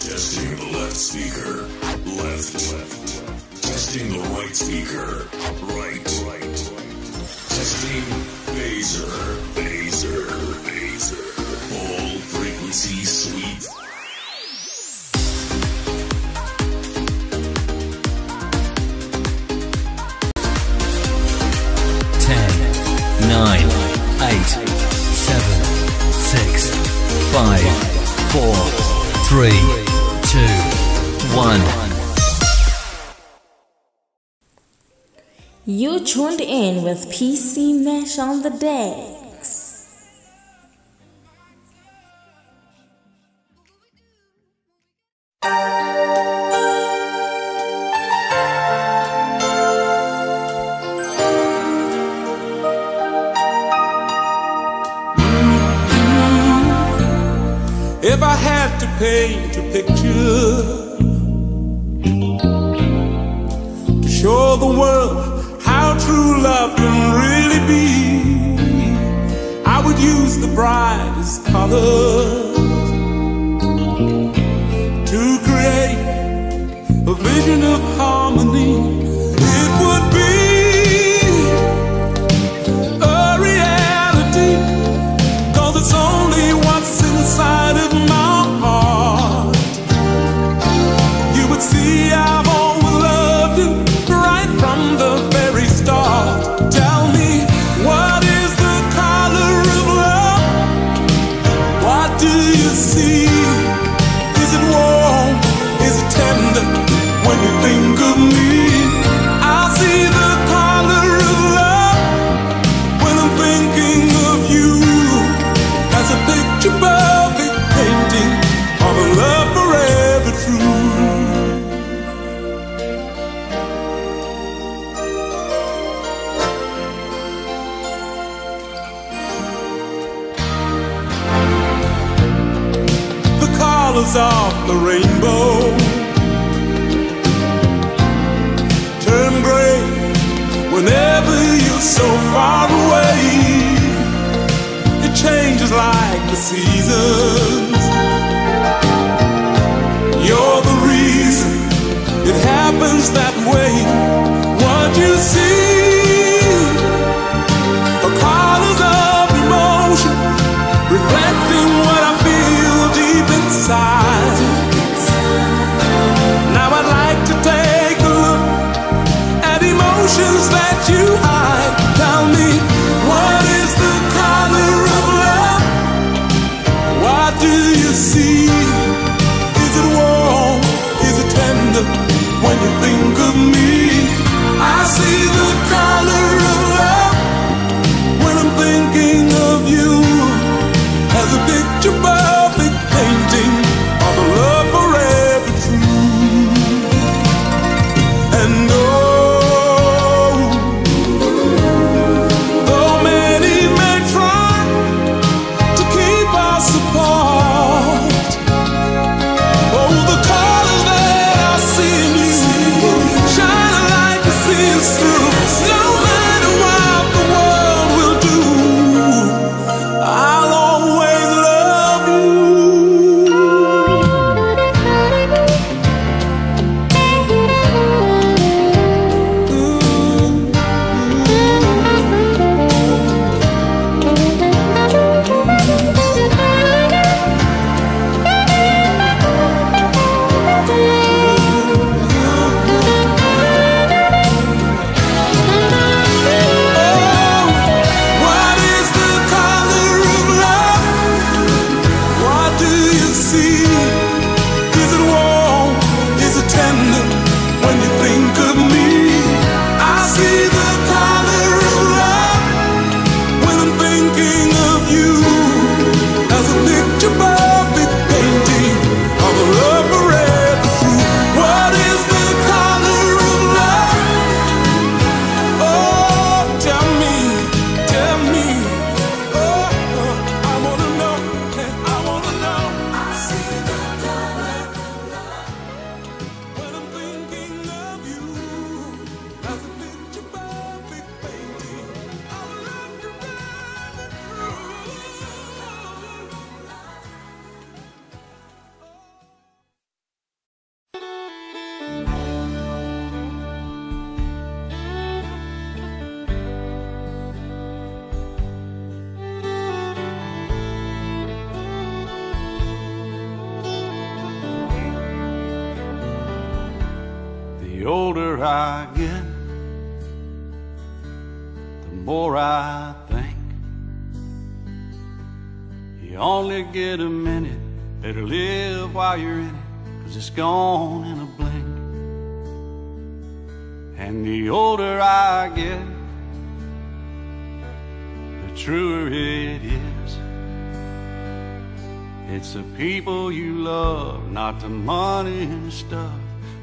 Testing the left speaker. Left. left. Testing the right speaker. Right. Right. Testing phaser. Phaser. Phaser. All frequency sweep. Ten, nine, eight, seven, six, five, four. Three, two, one. You tuned in with PC Mesh on the day.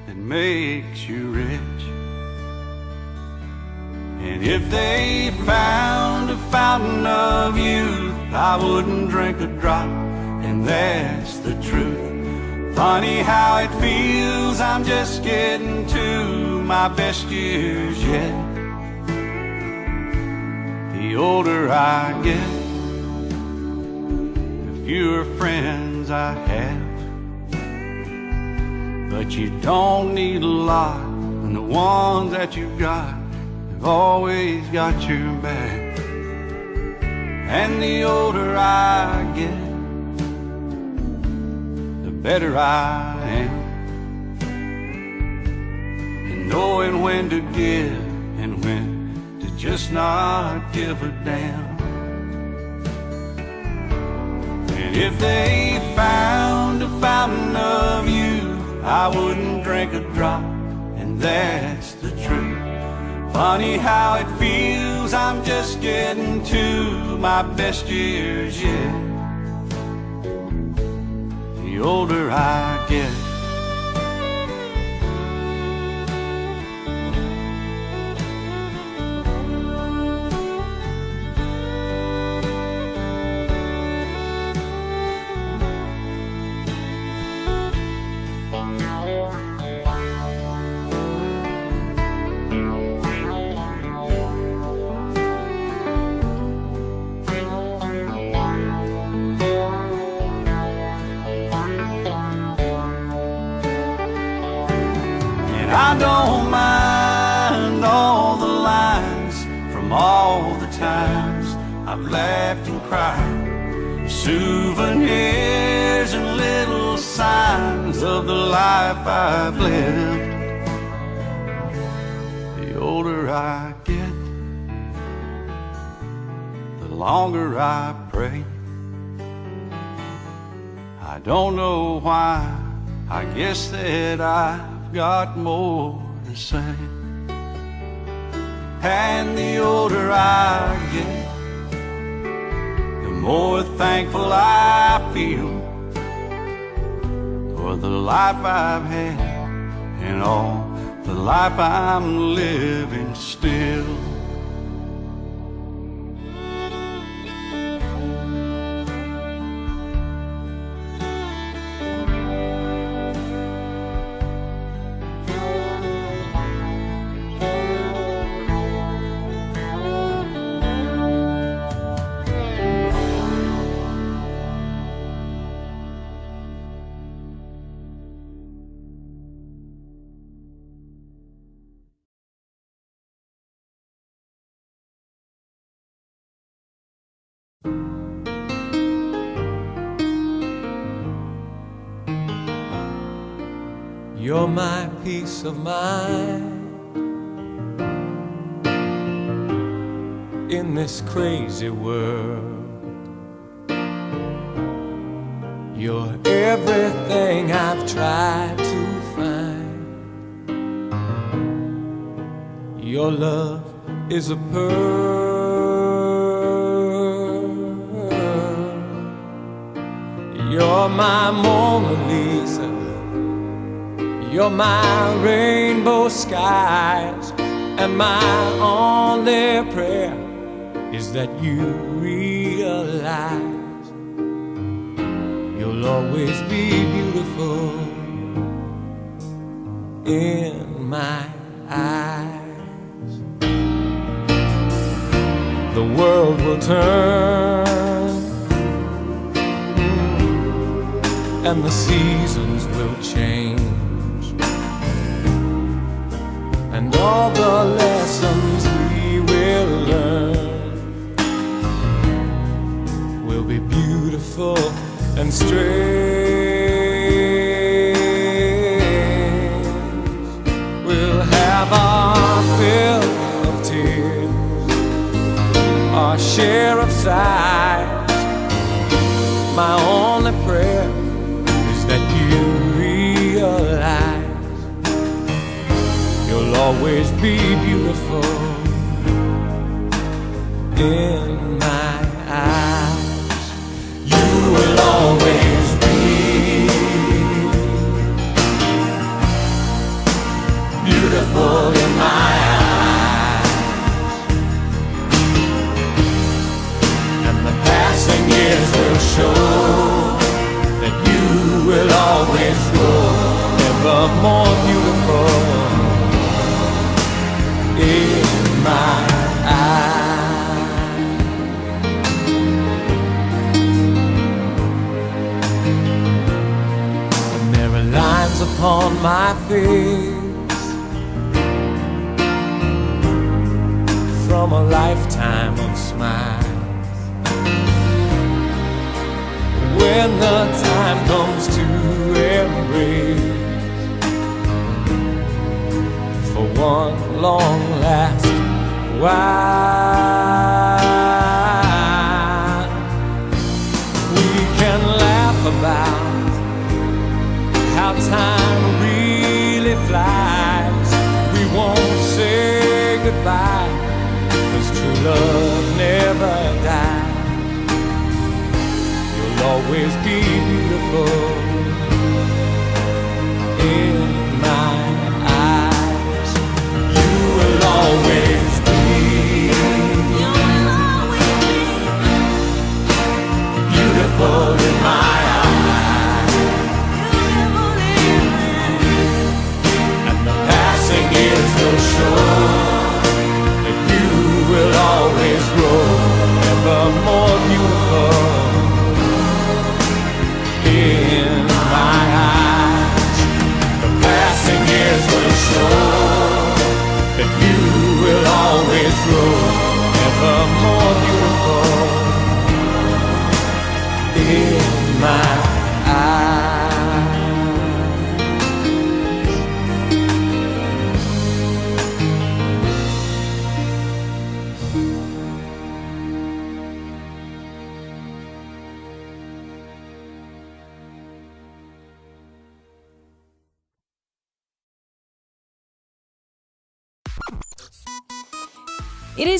That makes you rich. And if they found a fountain of youth, I wouldn't drink a drop, and that's the truth. Funny how it feels, I'm just getting to my best years yet. The older I get, the fewer friends I have. But you don't need a lot, and the ones that you've got have always got your back. And the older I get, the better I am. And knowing when to give and when to just not give a damn. And if they found a fountain of youth, I wouldn't drink a drop, and that's the truth. Funny how it feels, I'm just getting to my best years yet. The older I get. Got more to say. And the older I get, the more thankful I feel for the life I've had and all the life I'm living still. You're my peace of mind in this crazy world. You're everything I've tried to find. Your love is a pearl. You're my Mona Lisa. You're my rainbow skies, and my only prayer is that you realize you'll always be beautiful in my eyes. The world will turn, and the seasons will change and all the lessons we will learn will be beautiful and strange. We'll have our fill of tears, our share of sighs, my own. Always be beautiful in my eyes. You will always be beautiful in my eyes. And the passing years will show that you will always grow ever more beautiful upon my face from a lifetime of smiles. When the time comes to embrace for one long last while, we can laugh about how time really flies. We won't say true love never dies. You'll always be beautiful will show that you will always grow ever more beautiful in my eyes. The passing years will show that you will always grow ever more beautiful in my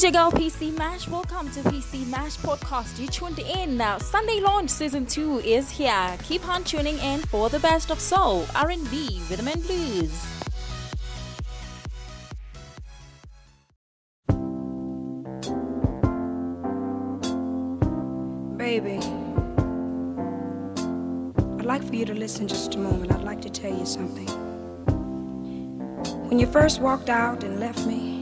your girl PC Mash. Welcome to PC Mash Podcast. You tuned in now. Sunday launch season two is here. Keep on tuning in for the best of soul, R&B, rhythm and blues. Baby, I'd like for you to listen just a moment. I'd like to tell you something. When you first walked out and left me,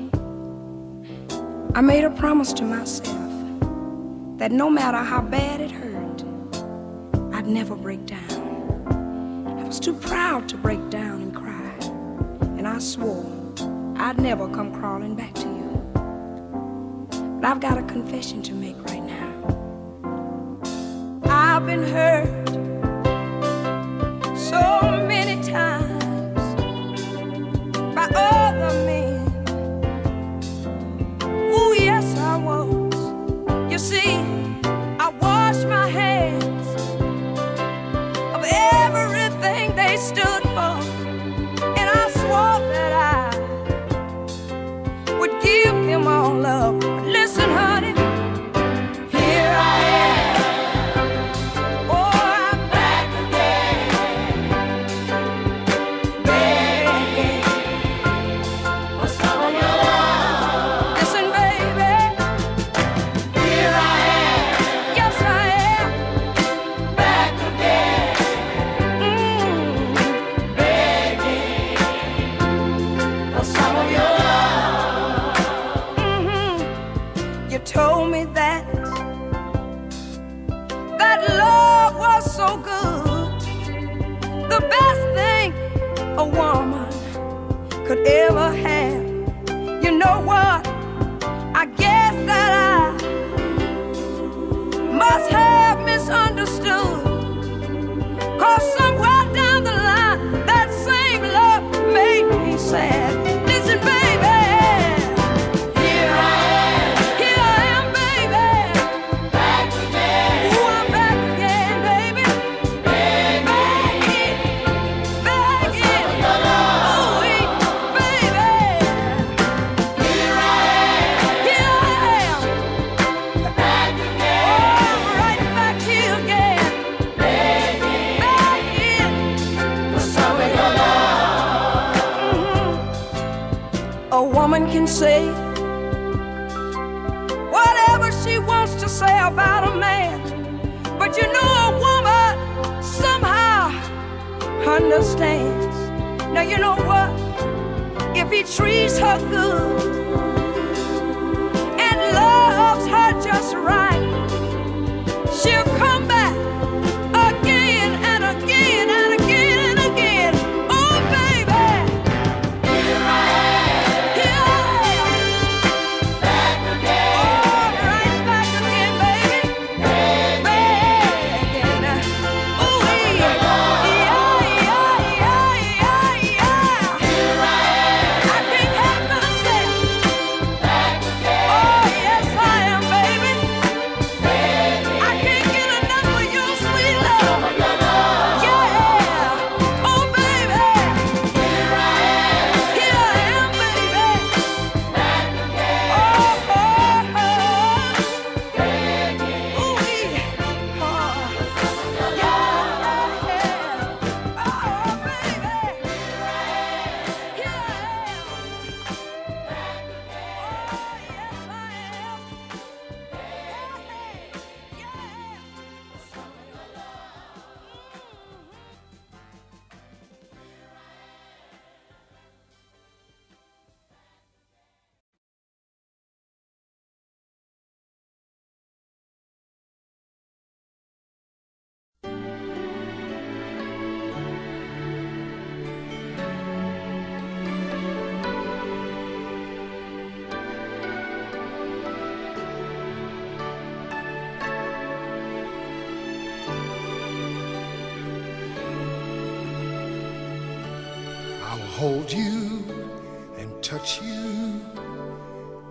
I made a promise to myself that no matter how bad it hurt, I'd never break down. I was too proud to break down and cry, and I swore I'd never come crawling back to you. But I've got a confession to make right now. I've been hurt so many times by other men. hold you and touch you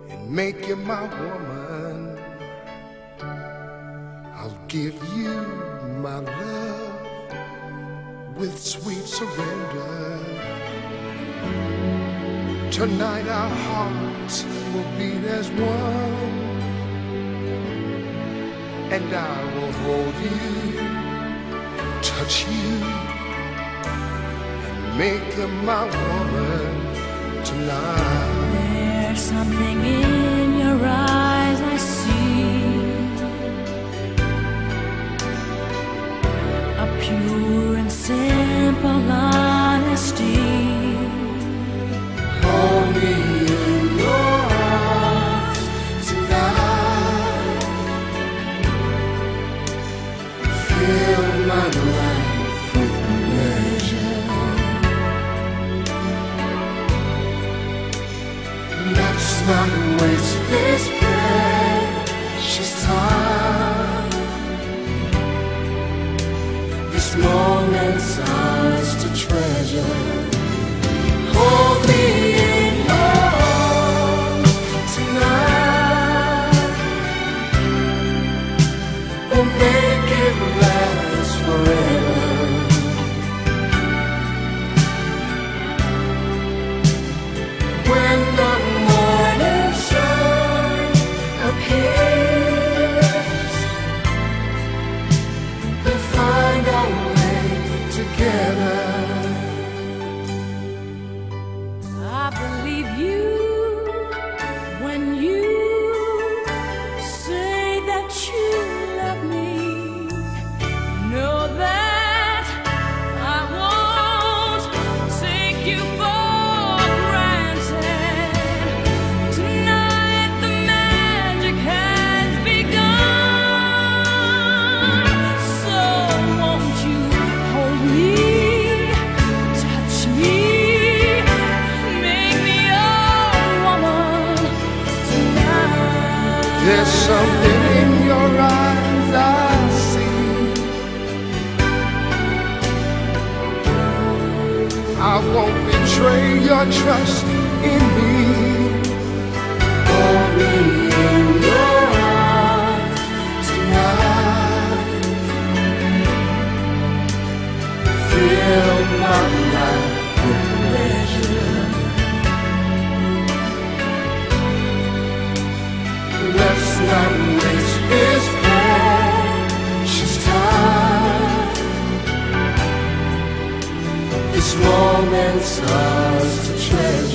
and make you my woman. I'll give you my love with sweet surrender. Tonight our hearts will beat as one, and I will hold you, touch you make you my woman tonight. There's something in your eyes I see. A pure and simple life. this I won't betray your trust. and stars to change.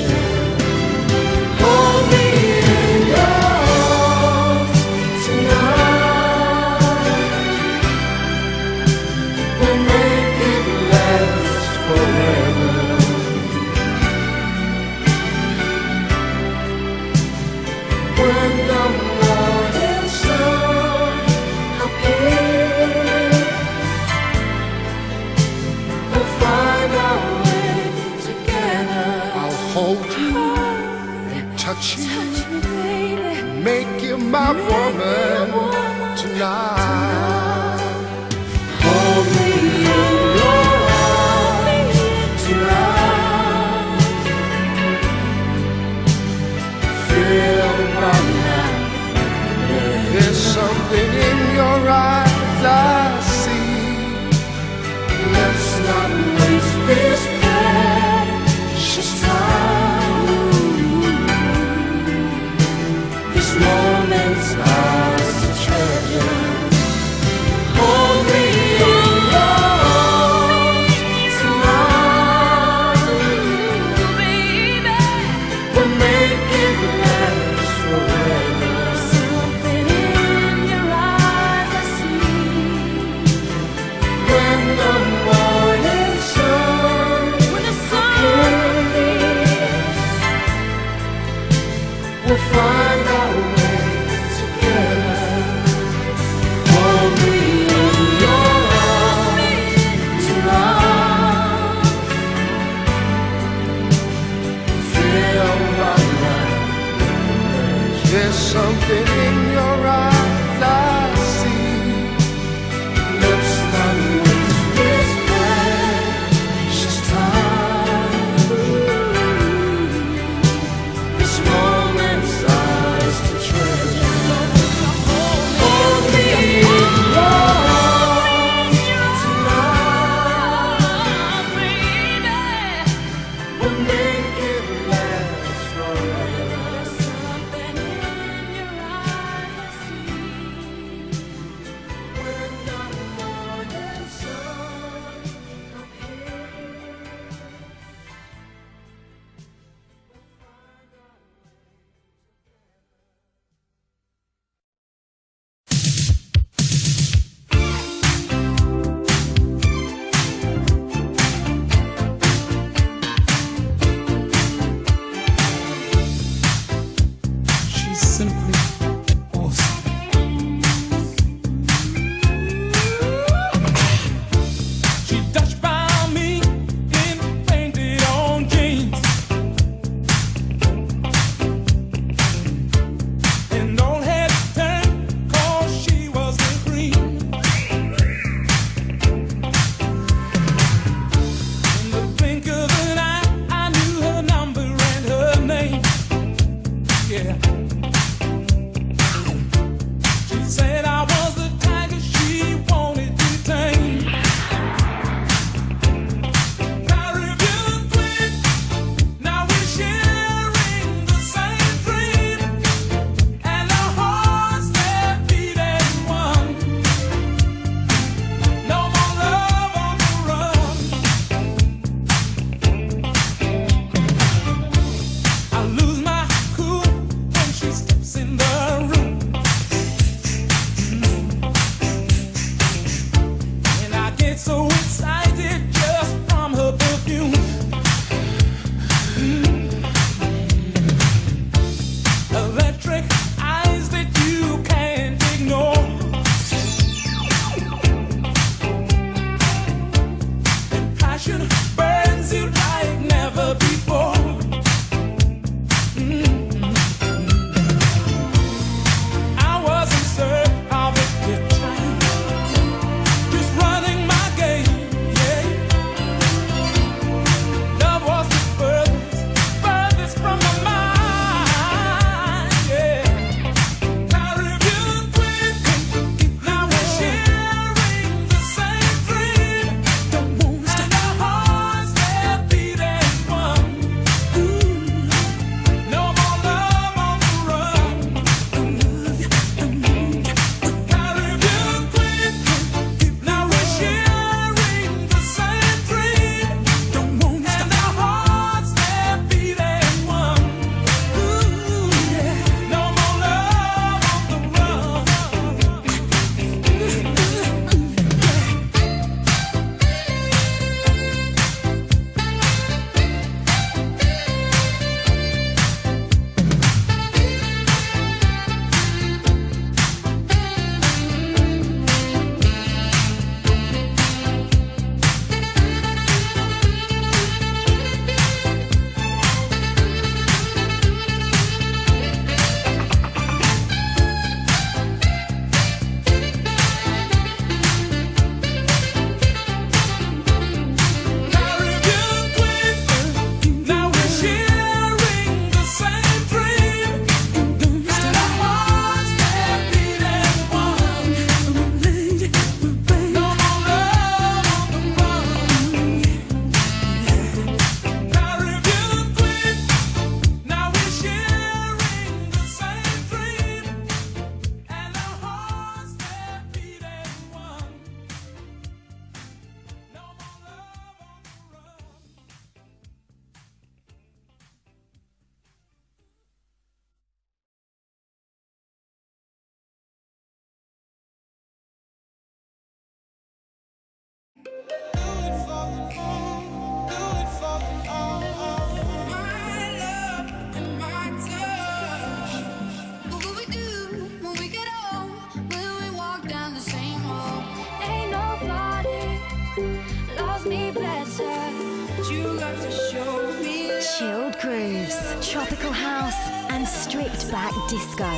Disco.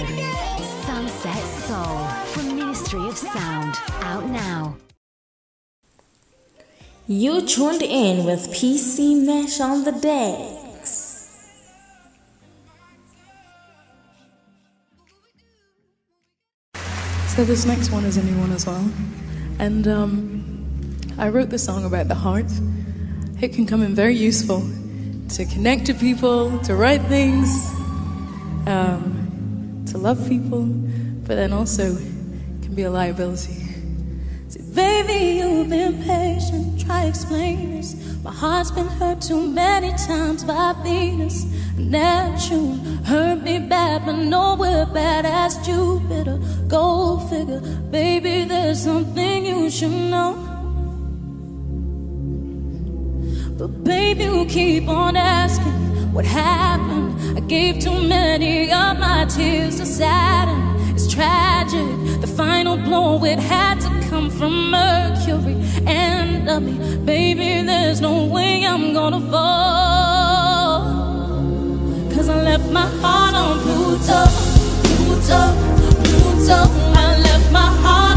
Sunset Soul from Ministry of Sound. Out now. You tuned in with PC Mesh on the decks. So this next one is a new one as well, and um, I wrote the song about the heart. It can come in very useful to connect to people, to write things, um, to love people, but then also can be a liability. See, Baby, you've been patient, try explain this. My heart's been hurt too many times by Venus. Neptune hurt me bad, but nowhere bad as Jupiter. Go figure, baby, there's something you should know. But baby, you keep on asking what happened. I gave too many of my tears to Saturn. It's tragic. The final blow, it had to come from Mercury and love me. Baby, there's no way I'm gonna fall. Cause I left my heart on Pluto, Pluto, Pluto. I left my heart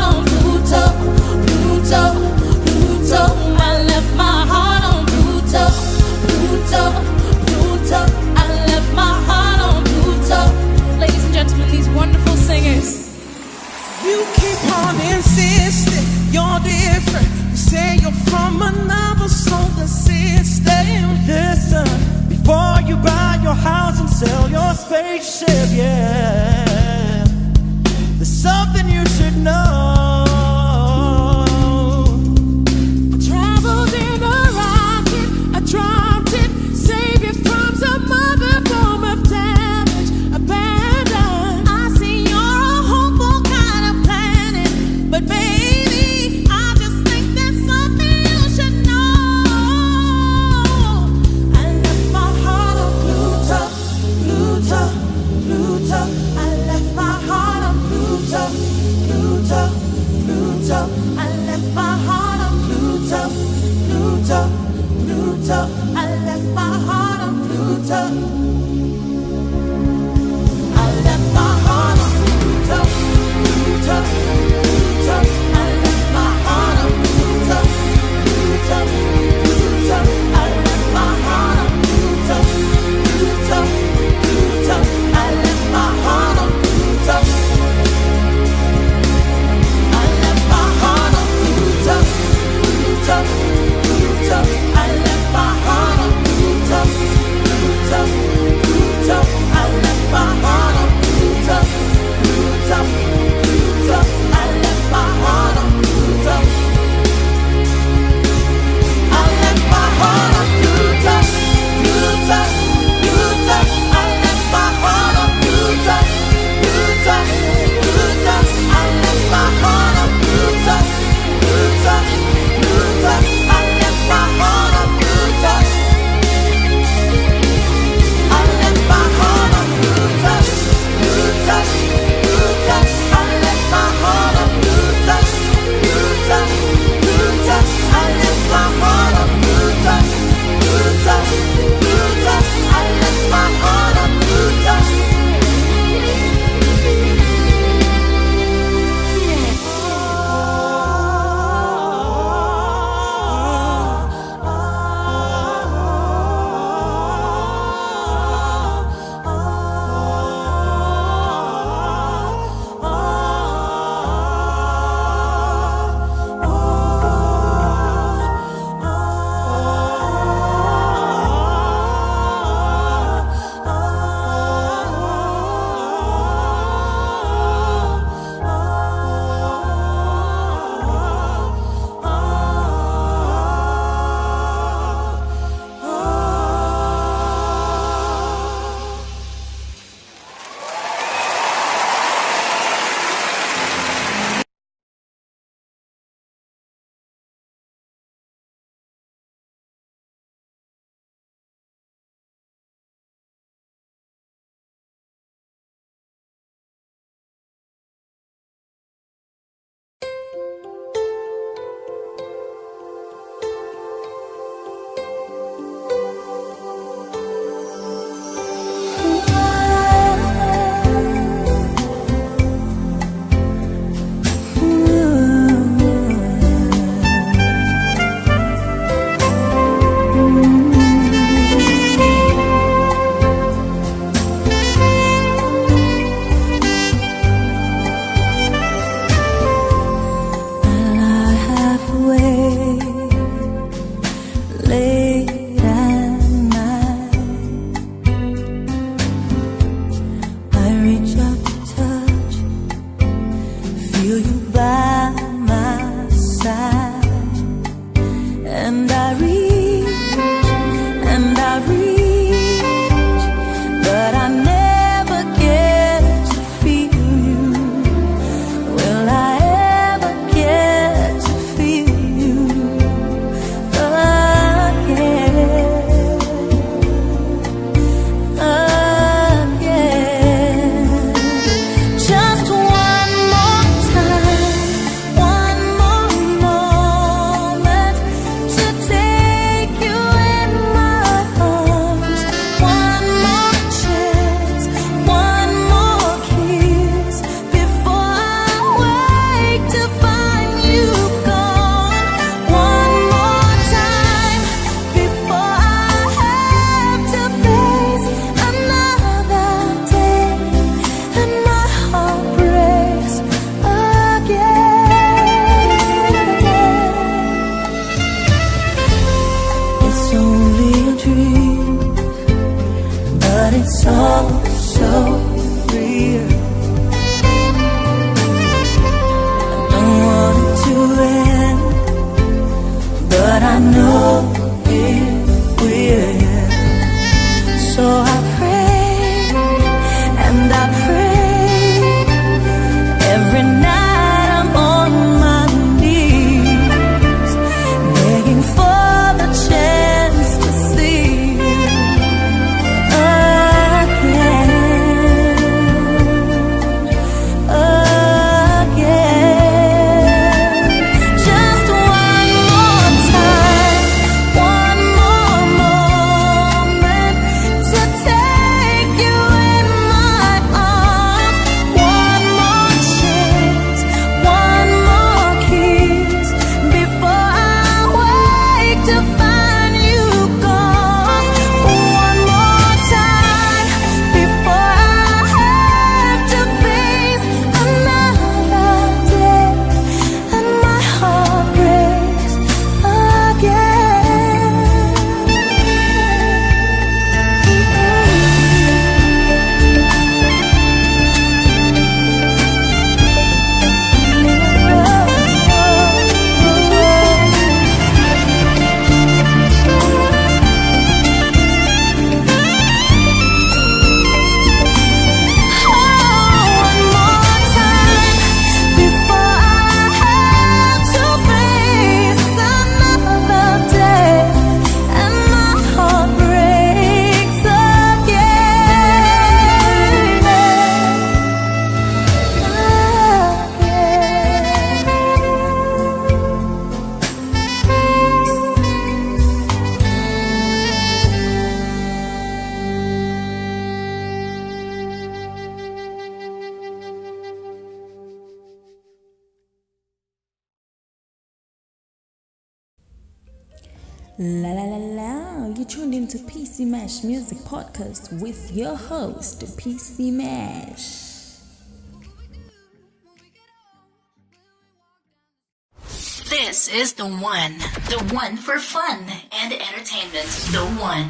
This is the one. The one for fun and entertainment. The one.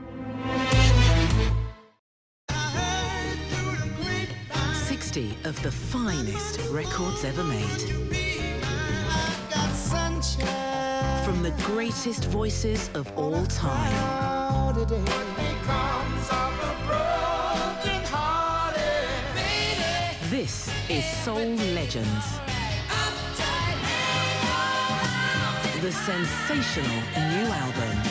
of the finest records ever made. From the greatest voices of all time. This is Soul Legends. The sensational new album.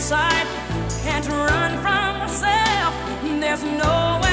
inside. Can't run from myself. There's no way.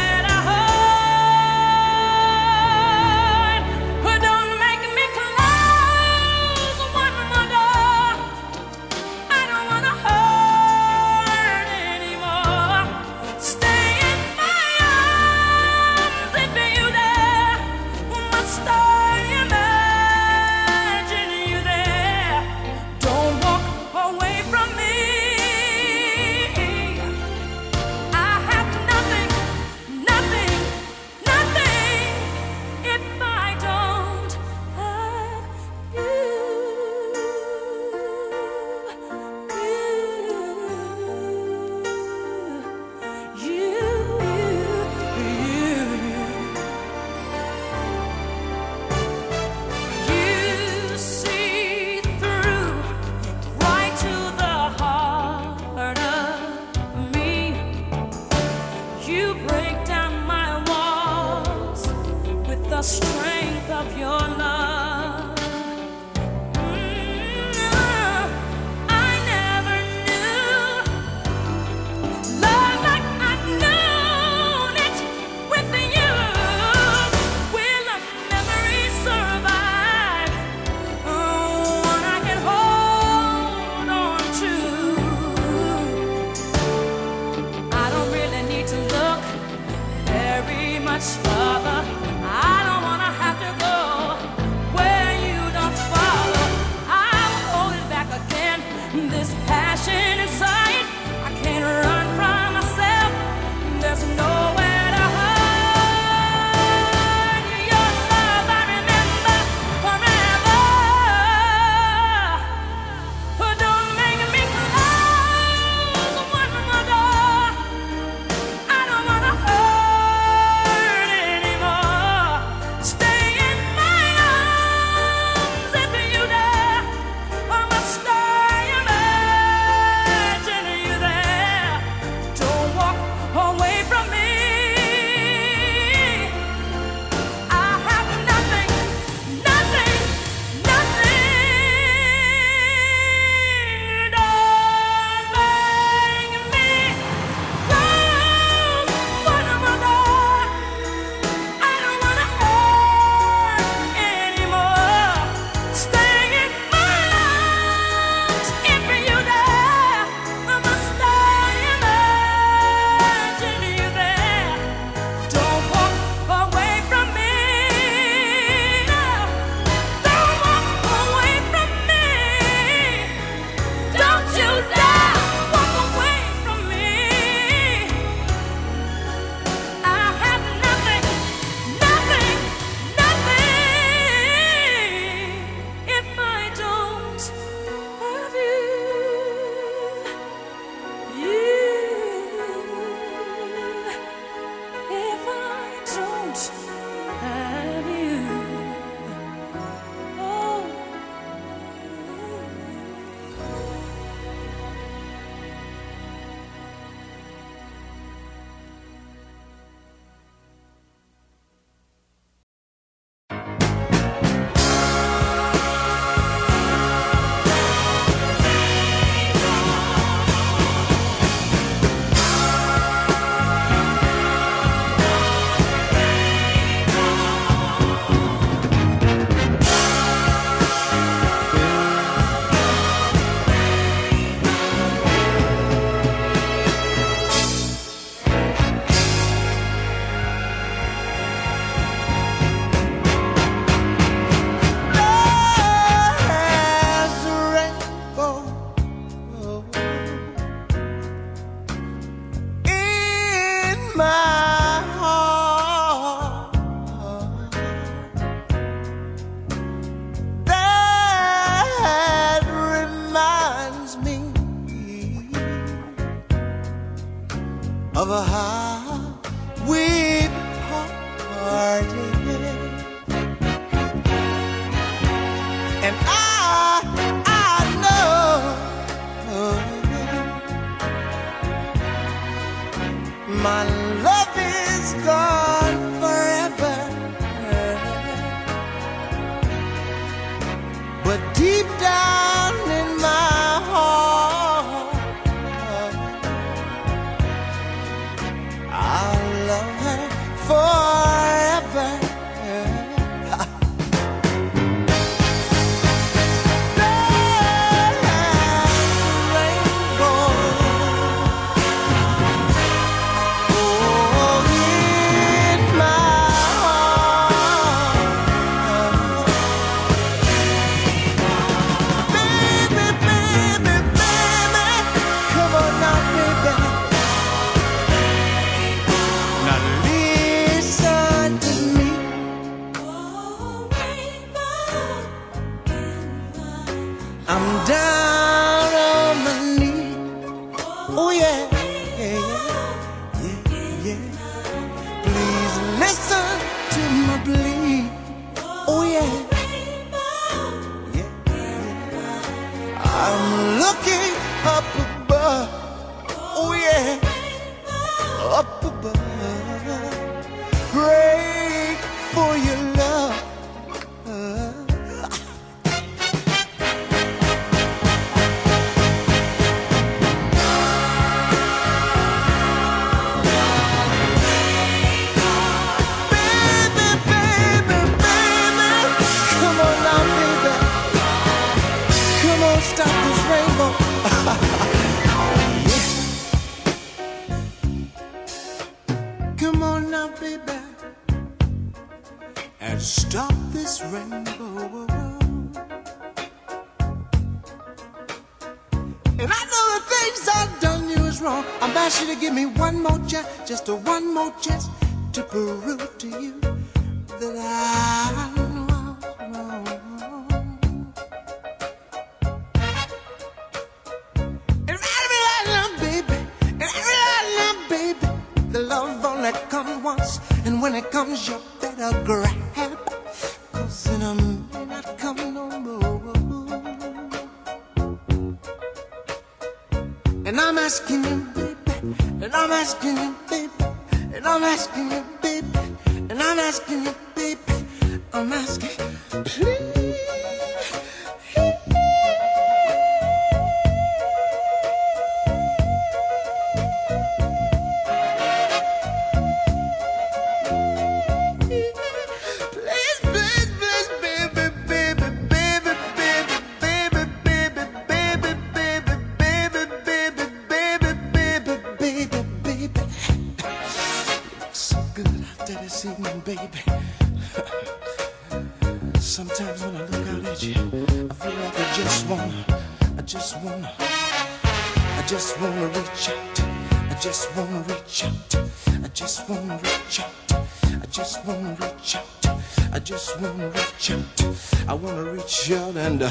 just wanna reach out. I wanna reach out and uh,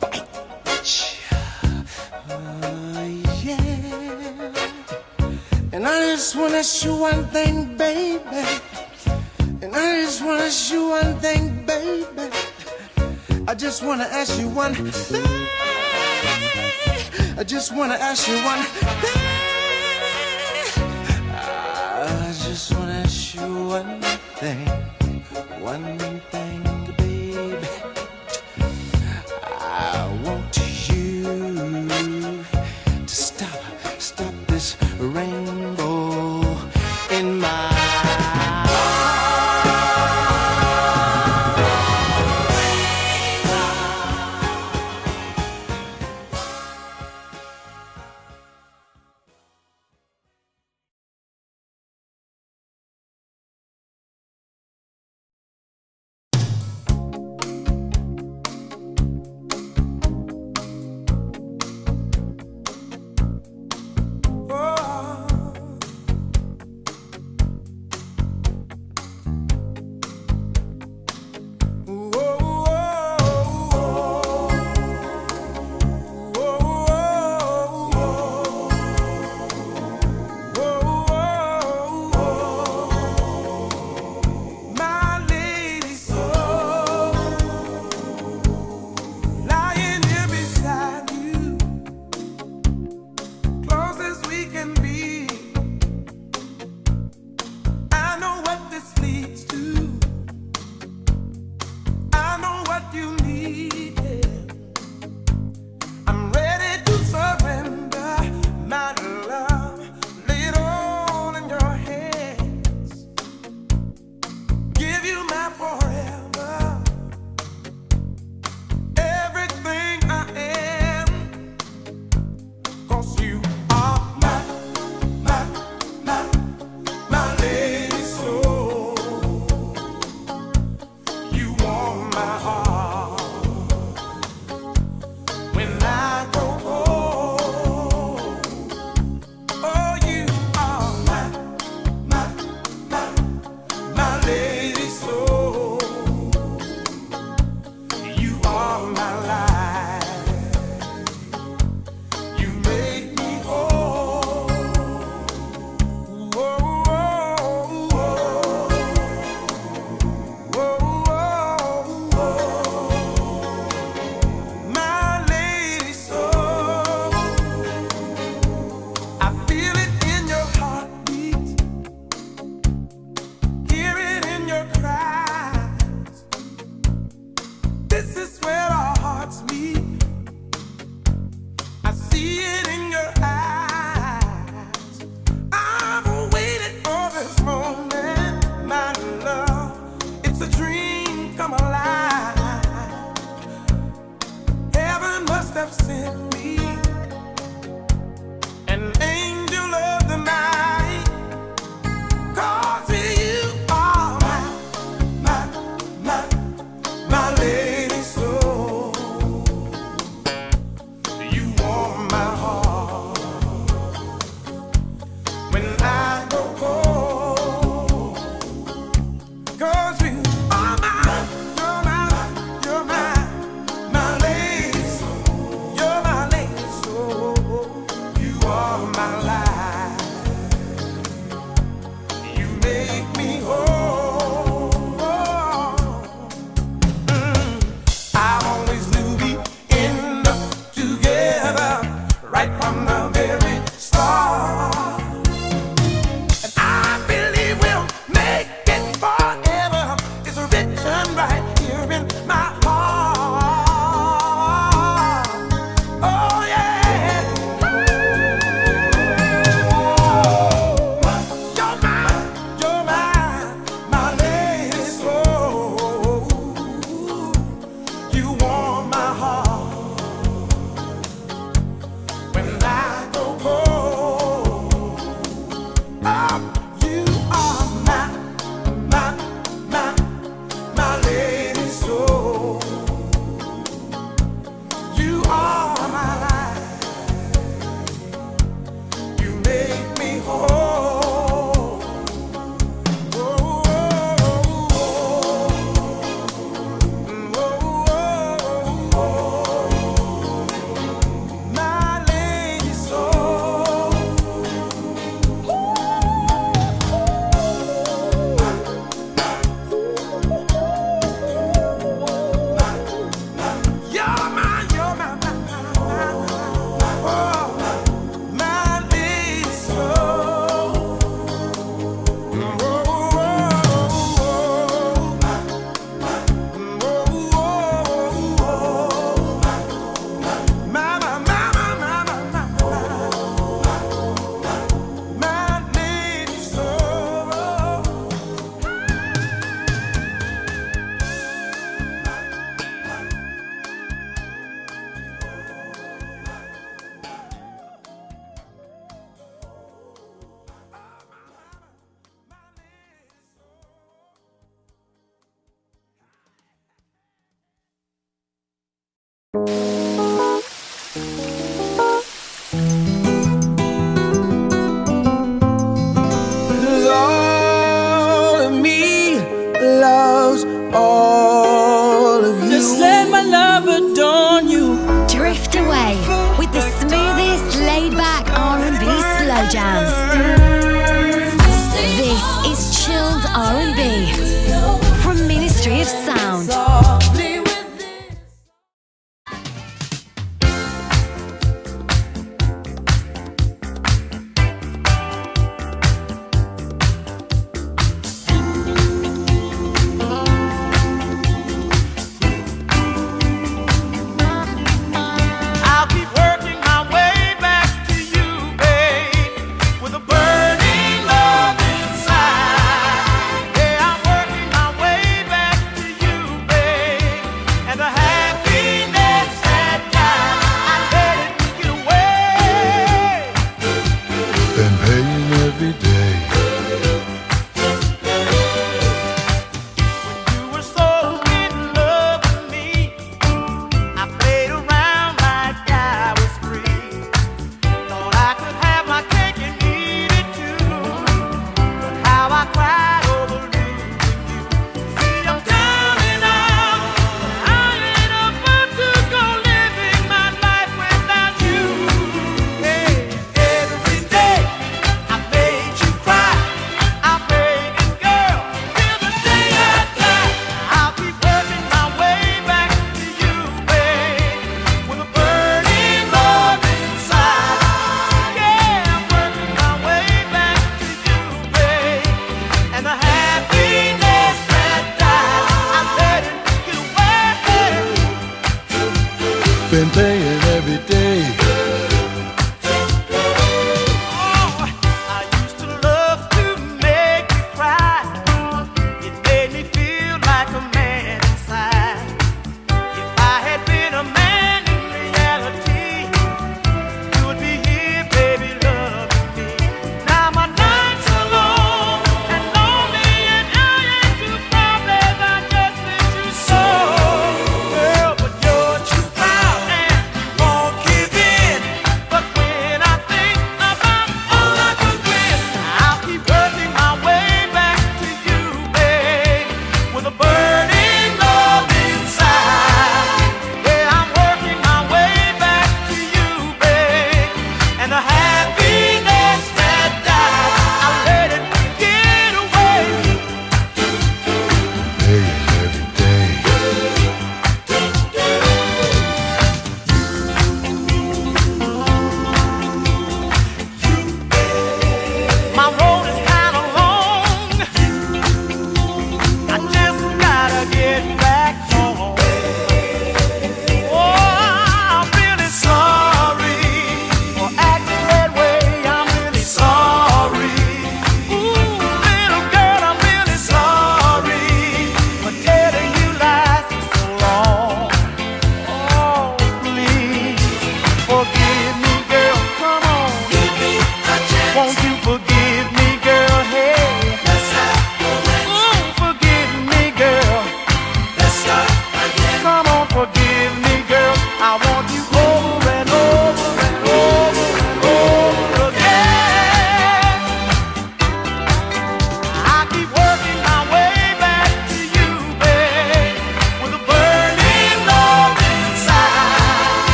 bite. Uh, yeah. And I just wanna show one thing, baby. And I just wanna show one thing, baby. I just wanna ask you one thing. I just wanna ask you one thing. I just wanna ask you one thing. One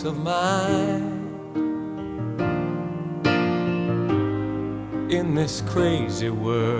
peace of mind in this crazy world.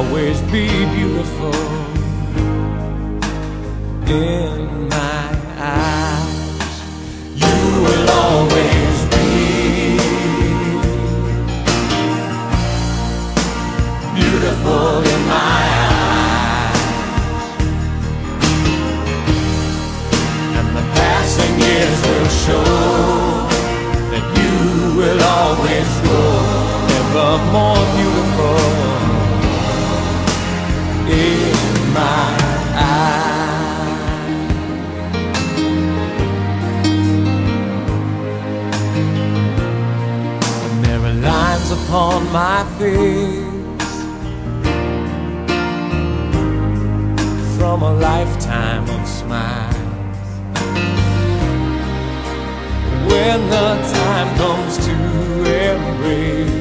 Always be beautiful in my eyes. You will always be beautiful in my eyes. And the passing years will show that you will always grow ever more beautiful upon my face from a lifetime of smiles. When the time comes to embrace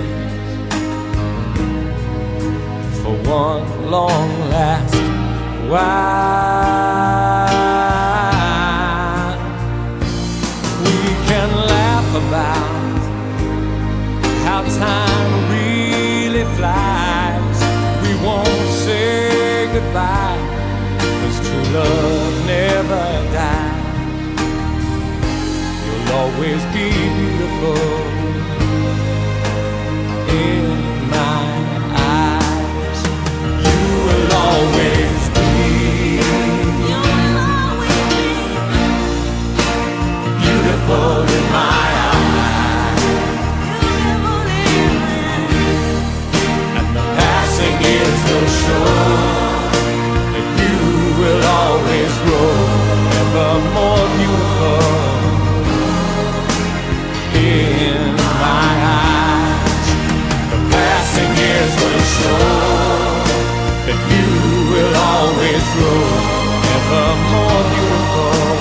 for one long last while. We can laugh about how time flies. We won't say goodbye, cause true love never dies. You'll always be beautiful that you will always grow ever more beautiful in my eyes. The passing years will show that you will always grow ever more beautiful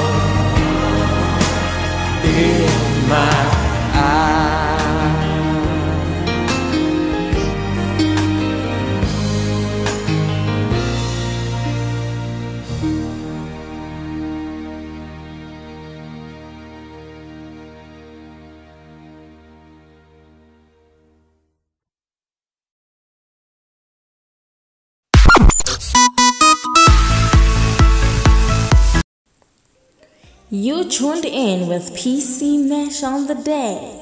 in with PC Mash on the decks.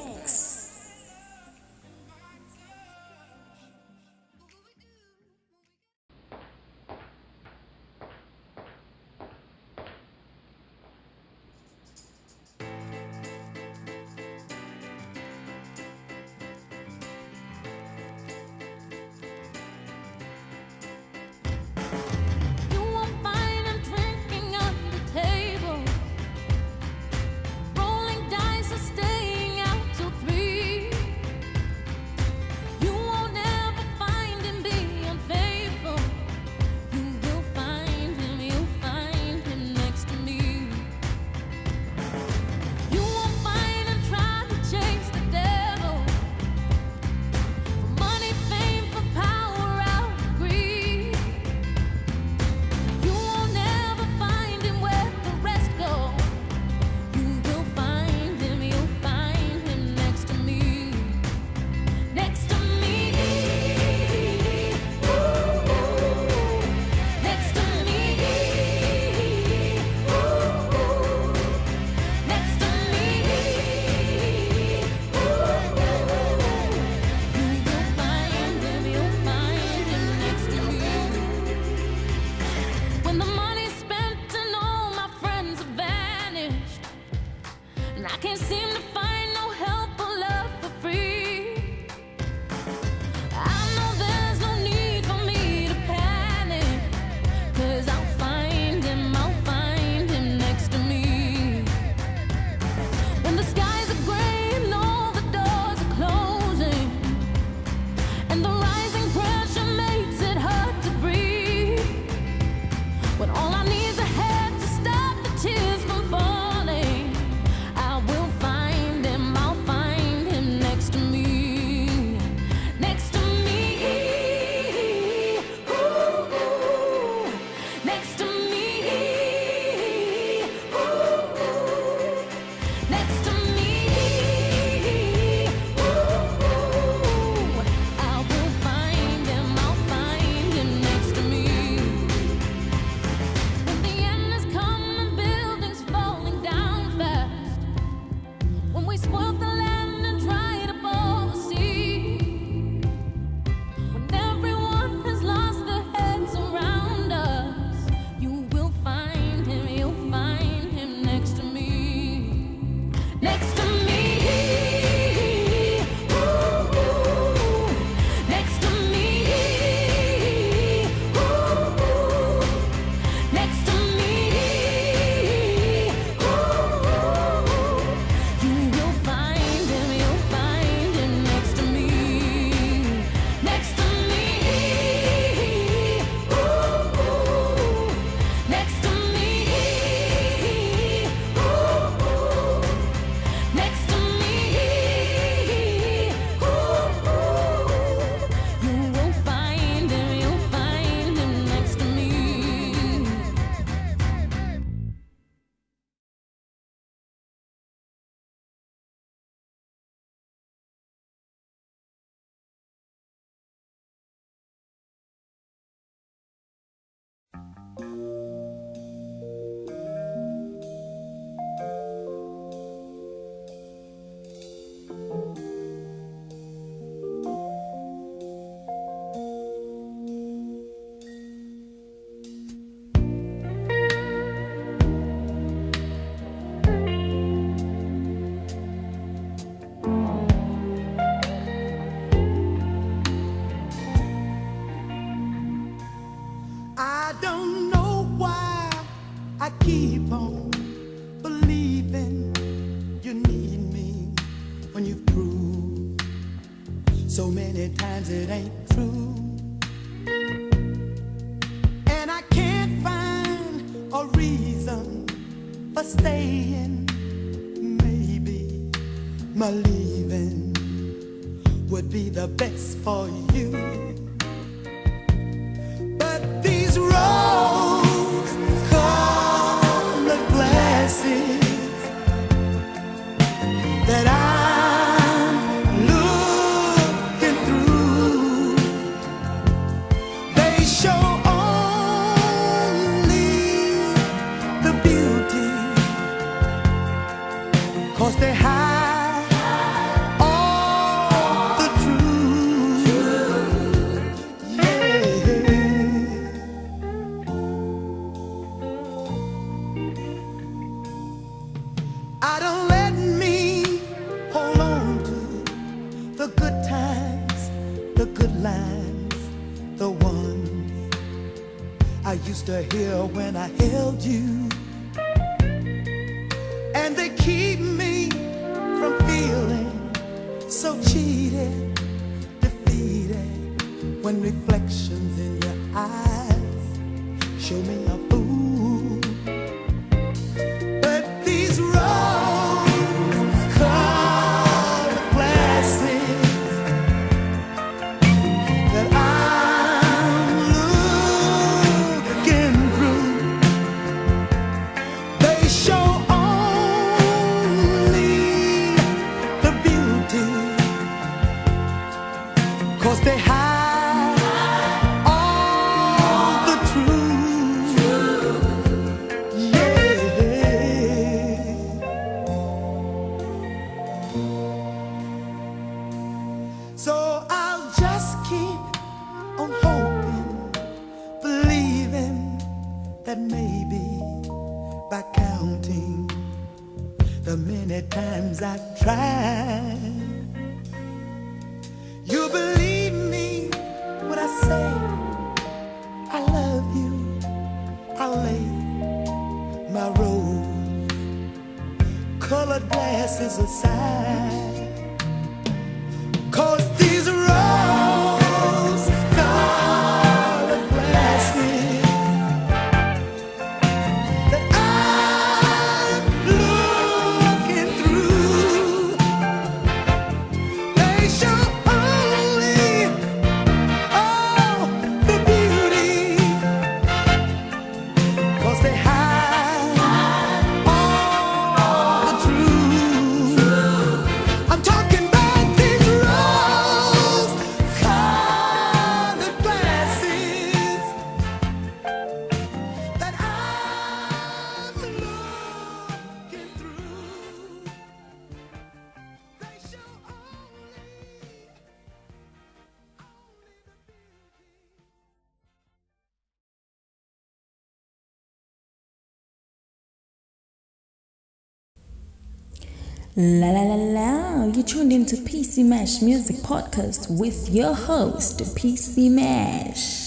La la la la, you tuned into PC Mash Music Podcast with your host, PC Mash.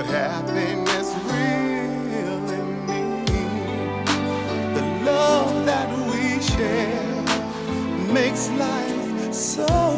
what happiness really means. The love that we share makes life so.